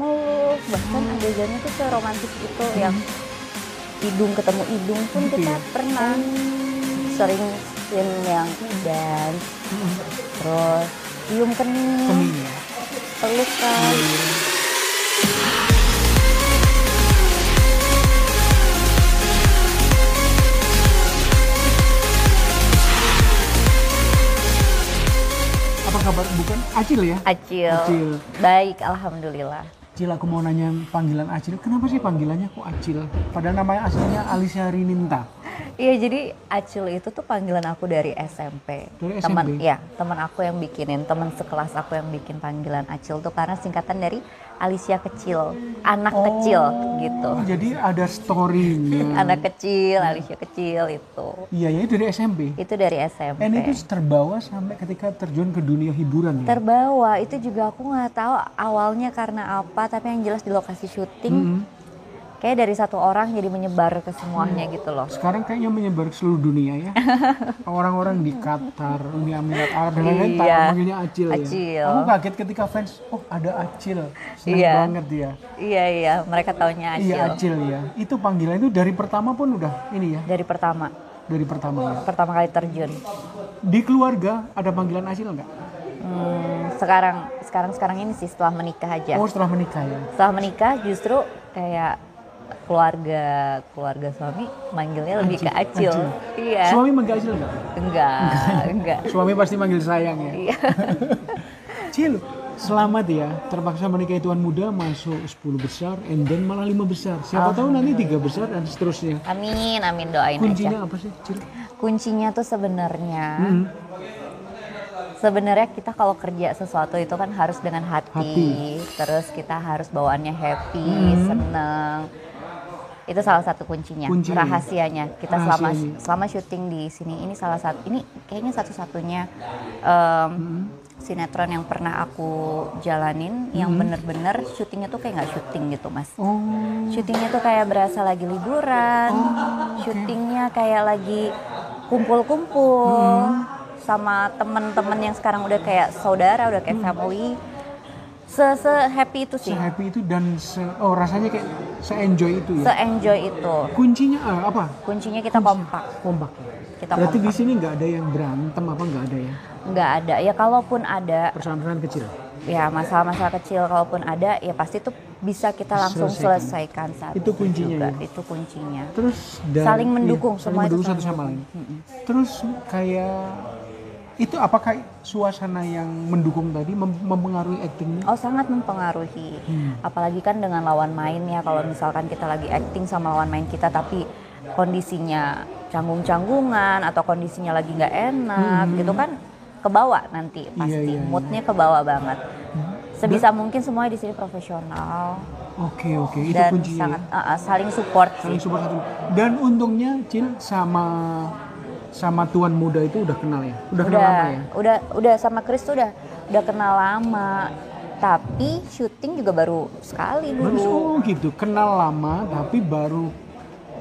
meluk bahkan adegannya tuh seromantis itu Hmm. yang hidung ketemu hidung pun Gitu kita ya? pernah sering scene yang dance Hmm. terus cium kening Kening ya. pelukan Apa kabar? Bukan Acil ya? acil. Acil. baik alhamdulillah Acil, aku mau nanya panggilan Acil. Kenapa sih panggilannya kok Acil? Padahal namanya aslinya Alicia Rininta. Iya jadi Acil itu tuh panggilan aku dari SMP. Dari Teman SMP? ya, teman aku yang bikinin, teman sekelas aku yang bikin panggilan Acil tuh karena singkatan dari Alicia kecil, anak kecil gitu. Oh, jadi ada story-nya. Anak kecil, Alicia kecil itu. Iya, ya dari SMP. Itu dari SMP. Dan itu terbawa sampai ketika terjun ke dunia hiburan ya. Terbawa itu juga aku nggak tahu awalnya karena apa, tapi yang jelas di lokasi syuting Mm-mm. Kayak dari satu orang jadi menyebar ke semuanya gitu loh. Sekarang kayaknya menyebar ke seluruh dunia ya. Orang-orang di Qatar, Uni Emirat Arab dan lain-lain Iya. manggilnya Acil, Acil. ya. Aku kaget ketika fans, oh ada Acil. Senang Iya. banget dia. Iya iya, mereka taunya Acil. Iya Acil ya. Itu panggilan itu dari pertama pun udah ini ya, Dari pertama, dari pertama ya. pertama kali terjun. Di keluarga ada panggilan Acil nggak? Hmm, sekarang sekarang sekarang ini sih setelah menikah aja. Oh setelah menikah ya. Setelah menikah justru kayak keluarga keluarga suami manggilnya lebih ke acil. Acil. Iya. Suami manggil Acil nggak? Enggak, enggak. Suami pasti manggil sayang ya. Iya. Cil, selamat ya. Terpaksa menikahi tuan muda masuk 10 besar, and then malah 5 besar. Siapa tahu nanti tiga besar dan seterusnya. Amin, amin doain aja. Kuncinya apa sih, Cil? Kuncinya tuh sebenarnya Hmm. sebenarnya kita kalau kerja sesuatu itu kan harus dengan hati, Hati. terus kita harus bawaannya happy, Hmm. seneng. Itu salah satu kuncinya, Kuncinya. rahasianya. Kita selama Rahasianya. selama syuting di sini ini salah satu ini kayaknya satu-satunya em, Hmm. sinetron yang pernah aku jalanin yang bener-bener syutingnya tuh kayak nggak syuting gitu mas. Oh, Syutingnya tuh kayak berasa lagi liburan, syutingnya kayak lagi kumpul-kumpul sama temen-temen yang sekarang udah kayak saudara, udah kayak family. Se, se happy itu sih, se-happy itu dan se oh rasanya kayak se-enjoy itu se ya. enjoy itu. Kuncinya eh, apa? Kuncinya kita kompak, Kompak. kita Berarti di kompak. sini nggak ada yang berantem apa nggak ada ya? Nggak ada, ya kalaupun ada, Persoalan kecil. ya masalah-masalah kecil kalaupun ada, ya pasti tuh bisa kita langsung Selesaikan. selesaikan saat Itu kuncinya juga. ya? Itu kuncinya. Terus dan- Saling mendukung, iya, semua saling itu mendukung satu sama lain. mendukung. Terus kayak itu apakah suasana yang mendukung tadi mem- mempengaruhi aktingnya? Oh sangat mempengaruhi. Hmm. Apalagi kan dengan lawan mainnya kalau misalkan kita lagi acting sama lawan main kita tapi kondisinya canggung-canggungan atau kondisinya lagi nggak enak gitu kan kebawa nanti pasti Hmm. iya, iya. moodnya kebawa banget. Sebisa mungkin semuanya di sini profesional Oke oke itu dan kuncinya. sangat ya. uh, uh, saling support Saling sih. support. Dan untungnya Cil sama sama tuan muda itu udah kenal ya, udah, kenal Udah lama ya. udah udah sama Chris tuh udah udah kenal lama. Tapi syuting juga baru sekali Baru dulu. oh gitu, kenal lama tapi baru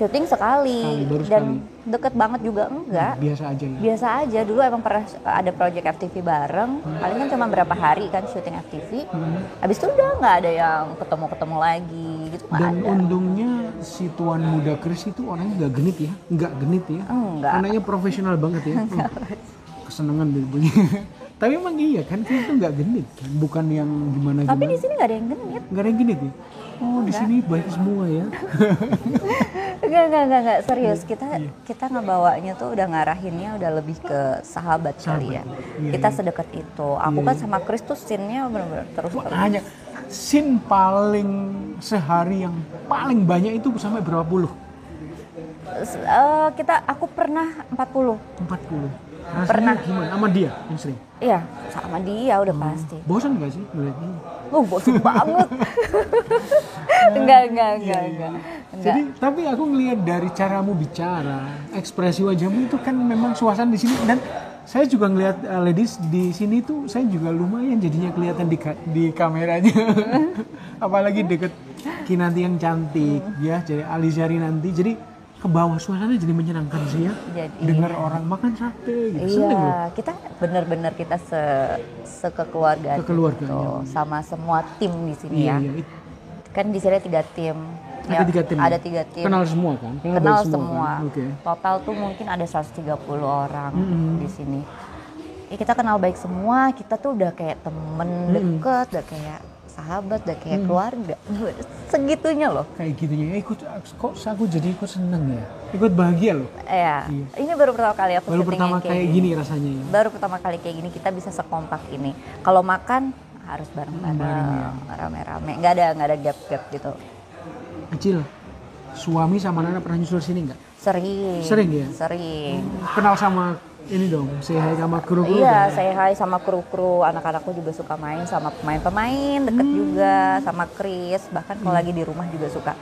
syuting sekali, Sekali, dan sekali. deket banget juga enggak biasa aja ya. biasa aja dulu emang pernah ada project FTV bareng paling kan cuma berapa hari kan syuting FTV Hmm. habis itu udah nggak ada yang ketemu ketemu lagi gitu Dan ada untungnya si tuan muda Chris itu orangnya nggak genit ya, nggak genit ya. enggak Anaknya profesional banget ya. Oh, kesenangan deh punya. Tapi emang iya kan Chris itu nggak genit kan, bukan yang gimana tapi gimana. di sini nggak ada yang genit Nggak ada yang genit ya. Oh di sini baik semua ya. enggak enggak enggak, enggak. serius kita Iya. kita ngebawanya tuh udah ngarahinnya udah lebih ke sahabat, kali ya Iya, kita iya. sedekat itu aku Iya, kan iya. sama Chris tuh scene-nya bener-bener terus terus Hanya scene paling sehari yang paling banyak itu sampai berapa puluh? Eh, kita aku pernah 40 40. Rasanya Pernah. gimana? Sama dia yang sering? iya sama dia udah Hmm. pasti Bosan nggak sih ngeliatnya? Oh, bosan banget. enggak, enggak, enggak, Iya, iya. enggak. Enggak. Jadi tapi aku ngelihat dari caramu bicara, ekspresi wajahmu itu kan memang suasana di sini dan saya juga ngelihat uh, ladies di sini tuh saya juga lumayan jadinya kelihatan di ka- di kameranya. Apalagi deket Kinanti yang cantik ya, jadi Alizari nanti. Jadi ke bawah suasana jadi menyenangkan sih ya. Jadi Dengar orang makan sate gitu. Seneng loh. Iya, kita benar-benar kita se sekekeluargaan Kekeluargaan, gitu, sama semua tim di sini Iya, ya. iya. It- Kan di sini ada tiga tim. Ada tiga tim. Ada tiga tim. Kenal semua kan? Kenal Baik semua. kan? Oke. Total tuh mungkin ada 130 orang Mm-mm. di sini. Ya, kita kenal baik semua. Kita tuh udah kayak temen deket, udah kayak sahabat, udah kayak keluarga. Segitunya loh. Kayak gitu ya. Ikut kok aku jadi ikut seneng ya. Ikut bahagia loh. Ya, Iya. ini baru pertama kali aku Baru pertama yang kayak gini rasanya ya. baru pertama kali kayak gini kita bisa sekompak ini. Kalau makan harus bareng-bareng, Bareng, ya. rame-rame. Nggak ada nggak ada gap-gap gitu. Acil, suami sama Nana pernah nyusul sini nggak? Sering. Sering ya? Sering. Kenal sama ini dong, saya sama kru-kru Iya, kan? saya hai sama kru-kru, anak-anakku juga suka main sama pemain-pemain deket Hmm. juga sama Chris. Bahkan kalau lagi di rumah juga suka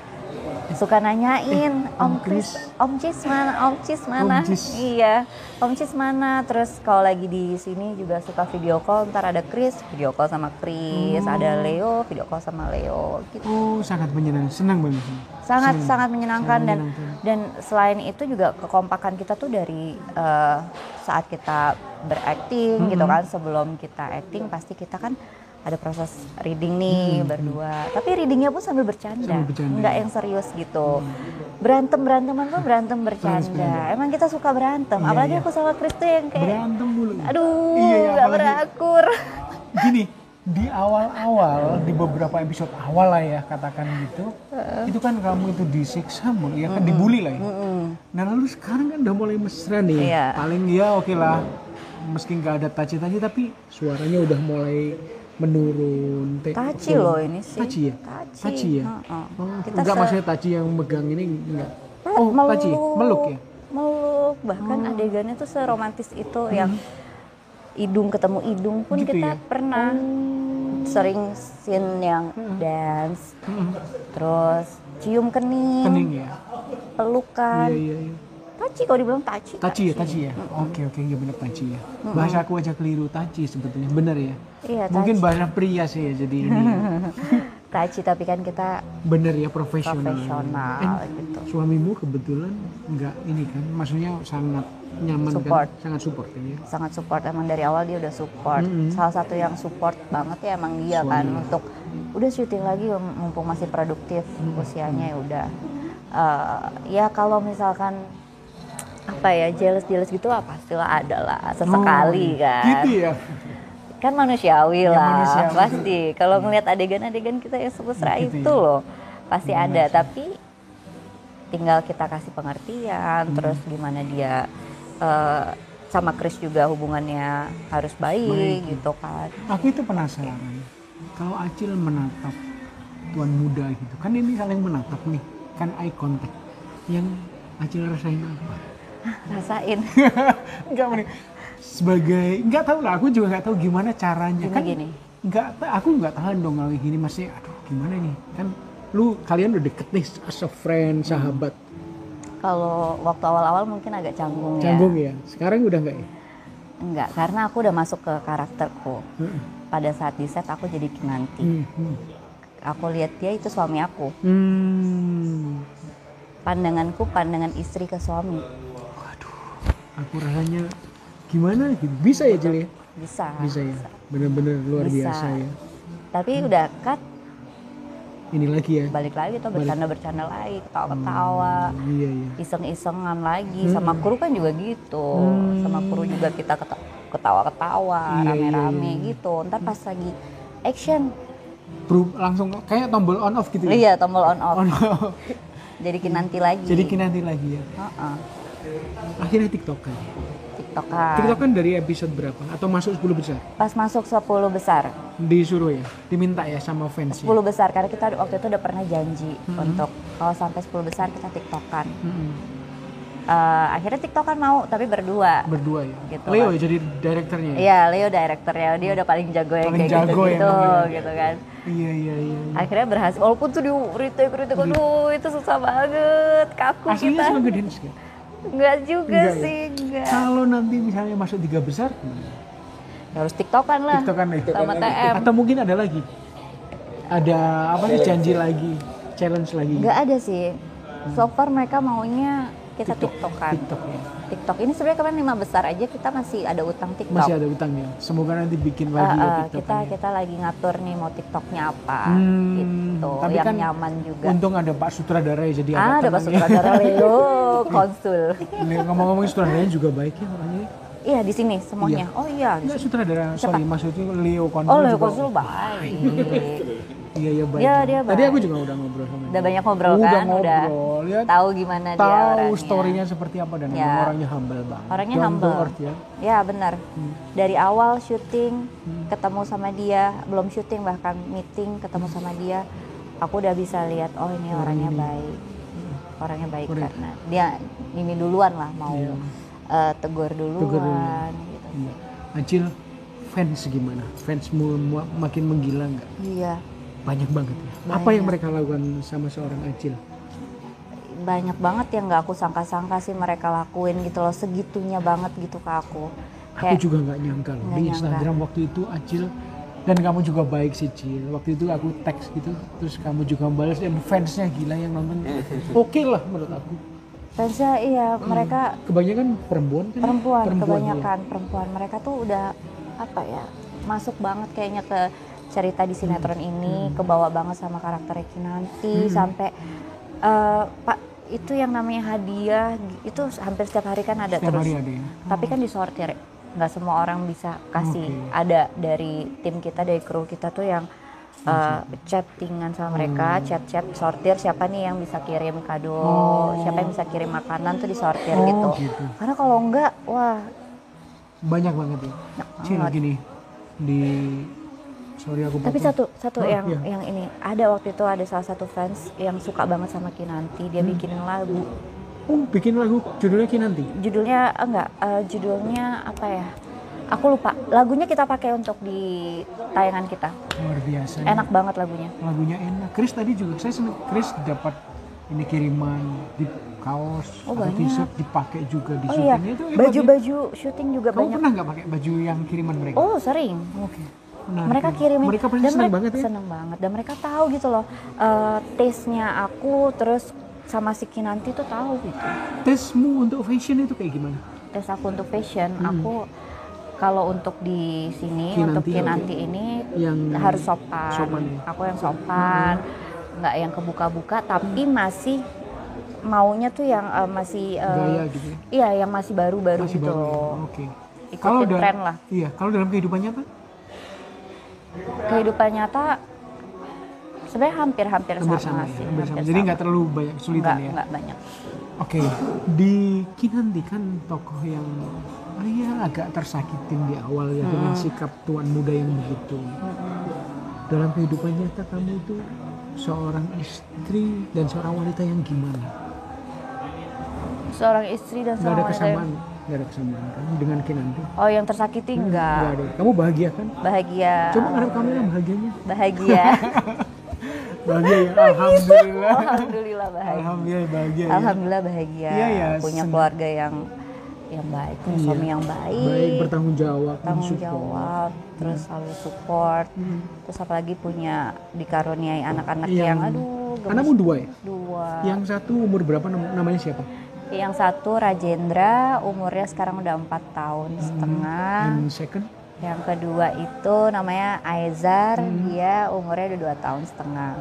suka nanyain Om Chris, Om Cis mana, Om Cis mana? Om Cis. Iya, Om Cis mana? Terus kalau lagi di sini juga suka video call, ntar ada Chris, video call sama Chris, Oh. ada Leo, video call sama Leo gitu. Oh, sangat menyenangkan. Senang banget. sangat Senang. sangat menyenangkan Sangat dan menyenangkan. dan selain itu juga kekompakan kita tuh dari eh, saat kita berakting gitu Mm-hmm. kan sebelum kita acting pasti kita kan ada proses reading nih berdua tapi readingnya pun sambil bercanda. Sambil bercanda. nggak yang serius gitu berantem beranteman pun berantem bercanda emang kita suka berantem Iya, apalagi iya. aku sama Chris tuh yang kayak Berantem mulu. aduh Iya, iya, nggak berakur Gini, di awal-awal, di beberapa episode awal lah ya, katakan gitu, itu kan kamu itu disiksa mulu, ya kan dibully lah ya. Nah lalu sekarang kan udah mulai mesra nih. Iya. Paling ya oke lah, meski nggak ada taci-taci tapi suaranya udah mulai menurun. Te- Taci loh ini sih. Taci ya? Taci. Taci ya? Heeh. Oh, Kita enggak se- maksudnya taci yang megang ini enggak. Oh, taci, meluk ya? Oh. meluk bahkan adegannya tuh seromantis itu yang hidung ketemu hidung pun Hmm. Gitu kita ya? pernah sering scene yang dance Mm-mm. terus cium kening, Kening ya? pelukan Iya, iya, iya. Taci kalau dibilang taci Taci ya, taci ya. Oke, oke, iya benar taci ya. Bahasa aku aja keliru taci sebetulnya, benar ya. iya Mungkin taci bahasa pria sih ya, jadi ini taci tapi kan kita benar ya profesional. profesional Eh, gitu suamimu kebetulan nggak ini kan, maksudnya sangat nyaman Support. kan, sangat support ya. sangat support emang dari awal dia udah support salah satu yang support banget ya emang dia kan untuk udah syuting lagi mumpung masih produktif usianya ya udah Eh, ya kalau misalkan apa ya jealous jealous gitu ah pastilah ada lah sesekali Oh, kan Gitu ya. kan manusiawi Ya, lah manusiawi. pasti kalau ngelihat adegan-adegan kita yang mesra Gitu itu ya. loh pasti ada tapi tinggal kita kasih pengertian Hmm. terus gimana dia eh, sama Chris juga hubungannya harus baik, Baik. gitu kan Aku itu penasaran. Kalau Acil menatap tuan muda gitu, kan ini saling menatap nih, kan eye contact. Yang Acil rasain apa? Rasain Enggak meni. Sebagai nggak tahu lah, aku juga nggak tahu gimana caranya. Gini, kan gini. nggak aku nggak tahan dong kalau gini masih aduh gimana nih kan lu kalian udah deket nih as a friend sahabat kalau waktu awal-awal mungkin agak canggung, canggung ya ya sekarang udah nggak ya enggak karena aku udah masuk ke karakterku Heeh. pada saat di set aku jadi kinanti Hmm, hmm. aku lihat dia itu suami aku Hmm. pandanganku pandangan istri ke suami aku rasanya gimana gitu? Bisa ya Cil ya? Bisa. Bisa ya? Bener-bener luar Bisa. biasa ya. Tapi udah cut. Ini lagi ya? Balik lagi tuh bercanda-bercanda lagi ketawa-ketawa. Iya iya. Iseng-isengan lagi. Sama kru kan juga gitu. Sama kru juga kita keta- ketawa-ketawa Iya, iya, rame-rame gitu. Ntar pas lagi action. Beru- langsung kayak tombol on off gitu ya? Iya tombol on off on off jadi kinanti lagi. Jadi kinanti lagi ya? Heeh. Akhirnya tiktok kan tiktokan tiktok kan dari episode berapa atau masuk 10 besar pas masuk 10 besar disuruh ya diminta ya sama fans 10 ya? besar karena kita waktu itu udah pernah janji untuk kalau sampai 10 besar kita tiktokan Mm-mm. Eh, akhirnya tiktokan mau tapi berdua berdua ya Gitu Leo kan. jadi direkturnya ya? Iya, Leo direkturnya, dia udah paling jago yang Paling kayak jago gitu, ya gitu, ya. gitu kan. iya iya iya iya. Akhirnya berhasil, walaupun tuh di retake retake, aduh itu susah banget, kaku aslinya kita. sama ngedance gak? Enggak juga Enggak ya? sih, enggak. kalau nanti misalnya masuk tiga besar gimana? Ya harus tiktokan lah, tiktokan lagi sama TM. atau mungkin ada lagi ada apa sih janji lagi challenge lagi Enggak ada sih, so far mereka maunya kita TikTok. tiktokan. TikTok ya. TikTok. Ini sebenarnya kemarin lima besar aja kita masih ada utang TikTok. Masih ada utangnya. Semoga nanti bikin Uh, lagi ya uh, TikTok. kita kita lagi ngatur nih mau TikToknya apa Hmm, gitu. tapi yang kan nyaman juga. Untung ada Pak Sutradara ya jadi ah ada tenang ya. sutradara. Leo konsul. Ngomong-ngomong sutradaranya juga baik ya orangnya. iya di sini semuanya. Oh iya. Enggak sutradara, sorry maksudnya Leo Konsul oh Leo konsul baik Iya iya baik. Iya, dia Tadi baik. aku juga udah ngobrol sama dia. udah banyak ngobrol Udah kan udah ngobrol, ya. tahu gimana dia Tahu orangnya storynya seperti apa dan Ya. orangnya humble banget. Orangnya Down humble. earth ya. Ya benar. Hmm. Dari awal syuting ketemu sama dia, belum syuting bahkan meeting ketemu sama dia, aku udah bisa lihat oh ini orangnya baik, orangnya baik Correct. karena dia ini duluan lah mau Iya. eh, tegur duluan. Tegur duluan. Gitu. Iya. Acil fans gimana? Fansmu mu- makin menggila nggak? Iya Banyak banget ya. Apa yang mereka lakukan sama seorang Acil? banyak banget yang nggak aku sangka-sangka sih mereka lakuin gitu loh segitunya banget gitu ke aku. Aku Kayak juga nggak nyangka loh Nggak di nyangka. Instagram waktu itu Acil dan kamu juga baik sih Cil. Waktu itu aku teks gitu, terus kamu juga balas dan fansnya gila yang nonton. Oke lah menurut aku. fansnya iya mereka Kebanyakan perempuan kan? ya? perempuan, ya? kebanyakan perempuan mereka tuh udah apa ya masuk banget kayaknya ke cerita di sinetron Hmm. ini kebawa banget sama karakter Kinanti sampai eh, pak itu yang namanya hadiah itu hampir setiap hari kan ada Setiap terus. hari ada ya. tapi kan disortir nggak semua orang bisa kasih. Oke. ada dari tim kita dari kru kita tuh yang uh, chattingan sama mereka chat-chat sortir siapa nih yang bisa kirim kado siapa yang bisa kirim makanan tuh disortir Oh, gitu. gitu. karena kalau enggak wah. Banyak banget ya. Cil gini di sorry aku tapi satu satu Oh, yang iya. yang ini ada waktu itu ada salah satu fans yang suka banget sama Kinanti dia Hmm. bikinin lagu Oh, bikin lagu judulnya Kinanti. judulnya eh, enggak eh, judulnya apa ya aku lupa lagunya kita pakai untuk di tayangan kita Luar biasa. enak banget lagunya Lagunya enak. Chris tadi juga saya seneng Chris dapat ini kiriman di kaos Oh, atau t-shirt dipakai juga di Oh iya, syutingnya itu hebat ya. baju-baju syuting juga Kamu banyak. pernah nggak pakai baju yang kiriman mereka? Oh sering. Oke. Menarik Mereka kirimin. Mereka pasti dan seneng mereka banget ya. seneng banget. Dan mereka tahu gitu loh, eh, taste-nya aku terus sama si Kinanti tuh tahu gitu. Tesmu untuk fashion itu kayak gimana? Taste aku untuk fashion, aku kalau untuk di sini untuk Hmm. Kinanti, Kinanti ini Yang harus sopan. sopan ya? Aku yang sopan, nggak yang kebuka-buka, tapi masih maunya tuh yang eh, masih eh, Gaya gitu ya. Iya, yang masih baru-baru gitu. baru. ya? Oke. Ikutin da- tren lah. Iya, kalau dalam kehidupan nyata kehidupan nyata sebenarnya hampir-hampir hampir sama, sama, sih. ya, hampir sama. Jadi nggak terlalu banyak kesulitan Nggak- ya. nggak banyak. Oke, di Kinanti kan tokoh yang ah, ya agak tersakitin di awal ya dengan sikap tuan muda yang begitu. Dalam kehidupan nyata kamu itu seorang istri dan seorang wanita yang gimana? Seorang istri dan Gak seorang ada wanita yang- kesamaan, gak ada kesamaan kan dengan Kinanti? Oh, yang tersakiti Gak enggak. ada. Kamu bahagia kan? Bahagia. Coba ngadep kamera bahagianya. Bahagia. Bahagia ya, alhamdulillah. Alhamdulillah bahagia. Alhamdulillah bahagia. ya. Alhamdulillah bahagia. Iya, iya, Punya senang. keluarga yang yang baik, punya Iya. suami yang baik. Baik bertanggung jawab, tanggung mensupport. jawab, terus selalu support. Hmm. Terus apalagi punya dikaruniai anak-anak Yang- yang aduh gemes Anakmu dua ya? dua. Yang satu umur berapa nam- namanya siapa? Yang satu Rajendra, umurnya sekarang udah empat tahun Hmm. setengah. And second? Yang kedua itu namanya Aizar, Hmm. dia umurnya udah dua tahun setengah.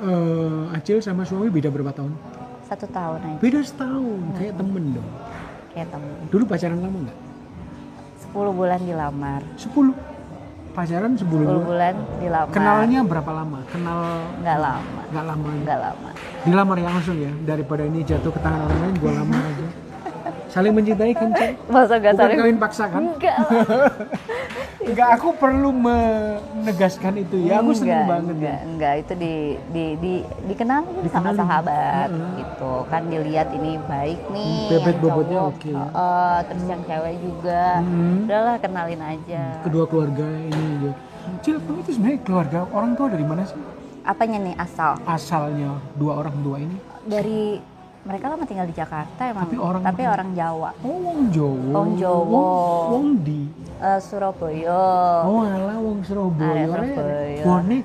Eh, Acil sama suami beda berapa tahun? Satu tahun aja, Beda setahun, kayak temen dong. kayak temen. Dulu pacaran lama nggak? 10 bulan dilamar. 10 pacaran 10 10 bulan. bulan dilamar. Kenalnya berapa lama? Kenal Nggak lama, nggak lama. nggak lama. Dilamar ya langsung ya, daripada ini jatuh ke tangan orang lain, gua lamar aja. Saling mencintai kan? Masa nggak Bukan saling? kawin paksa kan? Enggak lah. Enggak, aku perlu menegaskan itu ya. Aku seneng Enggak, banget ya. enggak, enggak. Itu di, di, di, dikenalin sama sahabat Heeh. gitu. Kan dilihat ini baik nih. Bebet yang bobotnya oke. Heeh, terus yang cewek juga. Hmm. Udahlah kenalin aja. Kedua keluarga ini ya. Cil, kamu itu sebenarnya keluarga orang tua dari mana sih? Apanya nih asal? Asalnya dua orang tua ini? Dari mereka lama tinggal di Jakarta emang Tapi orang- tapi orang Jawa Oh, wong Jawa. Wong Jawa. Wong, wong di. Eh, Surabaya Oh, alah wong Surabaya. Surabaya. Bonek.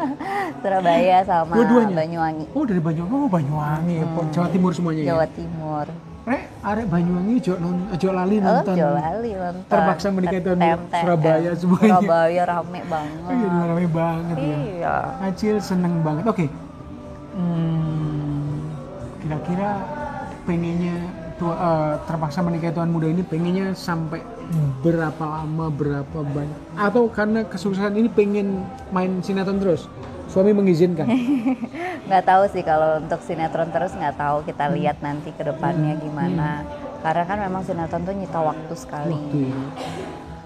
Surabaya sama Dua-duanya? Banyuwangi Oh, dari Banyuwangi. Oh, Banyuwangi. ya. Jawa Timur semuanya Jawa ya. Timur Rek, arek Banyuwangi jo non jo lali oh nonton. Jawa Bali nonton Terpaksa menikah itu. Surabaya semuanya. Surabaya rame banget Oh, jadi rame banget ya. iya Acil seneng banget. Oke. Hmm, kira-kira pengennya tua, eh, terpaksa menikah tuan muda ini pengennya sampai berapa lama, berapa banyak? Atau karena kesuksesan ini pengen main sinetron terus? Suami mengizinkan. nggak tahu sih kalau untuk sinetron terus nggak tahu kita Hmm. lihat nanti ke depannya gimana karena kan memang sinetron tuh nyita waktu sekali Waktu ya.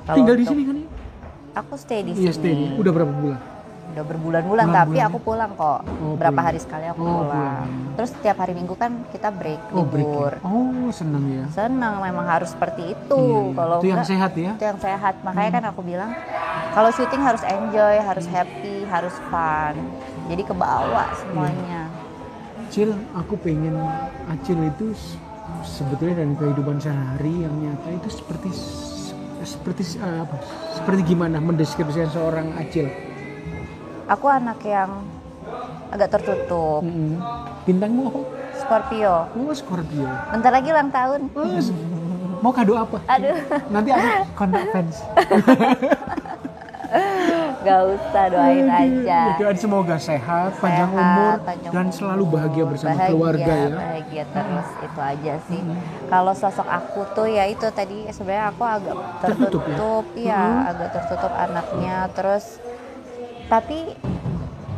Kalau Tinggal di untuk- sini kan ya? aku stay di Iya, sini stay. Udah berapa bulan? Udah berbulan-bulan Bulan-bulan tapi ya? aku pulang kok Oh, berapa pulang. hari sekali aku Oh, pulang pulang. terus setiap hari minggu kan kita break Oh, break ya? libur Oh, seneng ya. senang memang harus seperti itu Iya, iya. kalau itu yang enggak, sehat ya. itu yang sehat makanya kan aku bilang kalau syuting harus enjoy harus happy harus fun jadi kebawa semuanya Acil, aku pengen Acil itu sebetulnya dari kehidupan sehari yang nyata itu seperti seperti eh, apa? Seperti gimana mendeskripsikan seorang Acil? Aku anak yang agak tertutup Mm-mm. Bintangmu apa? Scorpio Oh, Scorpio. bentar lagi ulang tahun s- mau kado apa? aduh Nanti aku kontak fans. gak usah doain aja Ya, doain semoga sehat, panjang Sehat, umur, panjang dan umur. selalu bahagia bersama Bahagia, keluarga ya. bahagia terus itu aja sih kalau sosok aku tuh ya itu tadi sebenarnya aku agak Tertutup tertutup, ya? iya agak tertutup anaknya terus tapi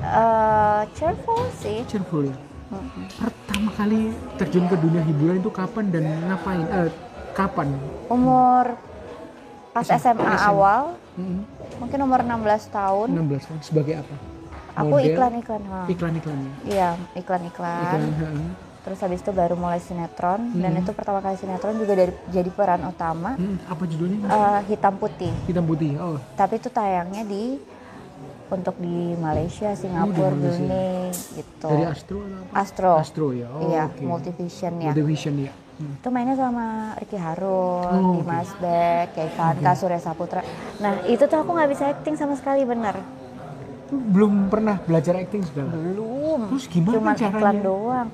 eh cheerful sih Cheerful. Mm-mm. Pertama kali terjun ke dunia hiburan itu kapan dan ngapain? Eh, kapan? umur pas SMA. SMA awal Mm-mm. mungkin umur 16 tahun 16 tahun sebagai apa? aku Model? iklan-iklan ha. Iklan-iklannya. iya iklan-iklan Iklan, heeh. terus habis itu baru mulai sinetron dan Hmm. itu pertama kali sinetron juga dari jadi peran utama Hmm, apa judulnya? eh, hitam putih Hitam putih. Oh, tapi itu tayangnya di untuk di Malaysia, Singapura, Oh, Malaysia. Brunei gitu. dari Astro atau apa? Astro. Astro ya. Oh, iya, oke. Multivision ya. Multivision ya. Hmm. Itu mainnya sama Ricky Harun, Oh. Dimas Beck, kayak Ivanka, Surya Saputra. Nah itu tuh aku nggak bisa acting sama sekali bener. Belum pernah belajar acting segala. Belum. Terus gimana Cuman caranya? iklan doang.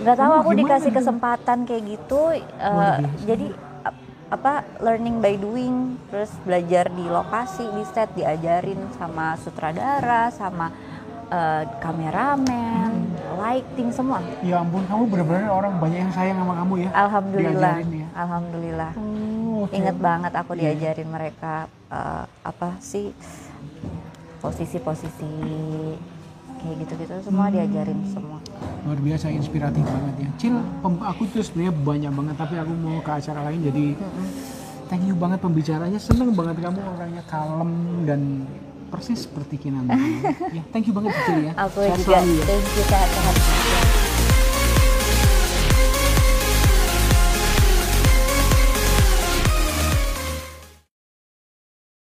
Nggak tahu Oh, aku dikasih kesempatan kayak gitu. biasa. jadi apa learning by doing, terus belajar di lokasi, di set, diajarin sama sutradara, sama eh, kameramen, Hmm. lighting semua. Ya ampun, kamu benar-benar orang banyak yang sayang sama kamu ya. Alhamdulillah, Diajarin ya. alhamdulillah. Oh, oke. Ingat banget aku Iya. diajarin mereka eh, apa sih posisi-posisi kayak gitu-gitu semua Hmm. diajarin semua. luar biasa inspiratif banget ya Cil aku tuh sebenarnya banyak banget tapi aku mau ke acara lain jadi thank you banget pembicaranya seneng banget kamu orangnya kalem dan persis seperti Kinanti ya thank you banget Cil ya Aku Sehat juga selalu ya. thank you sehat-sehat.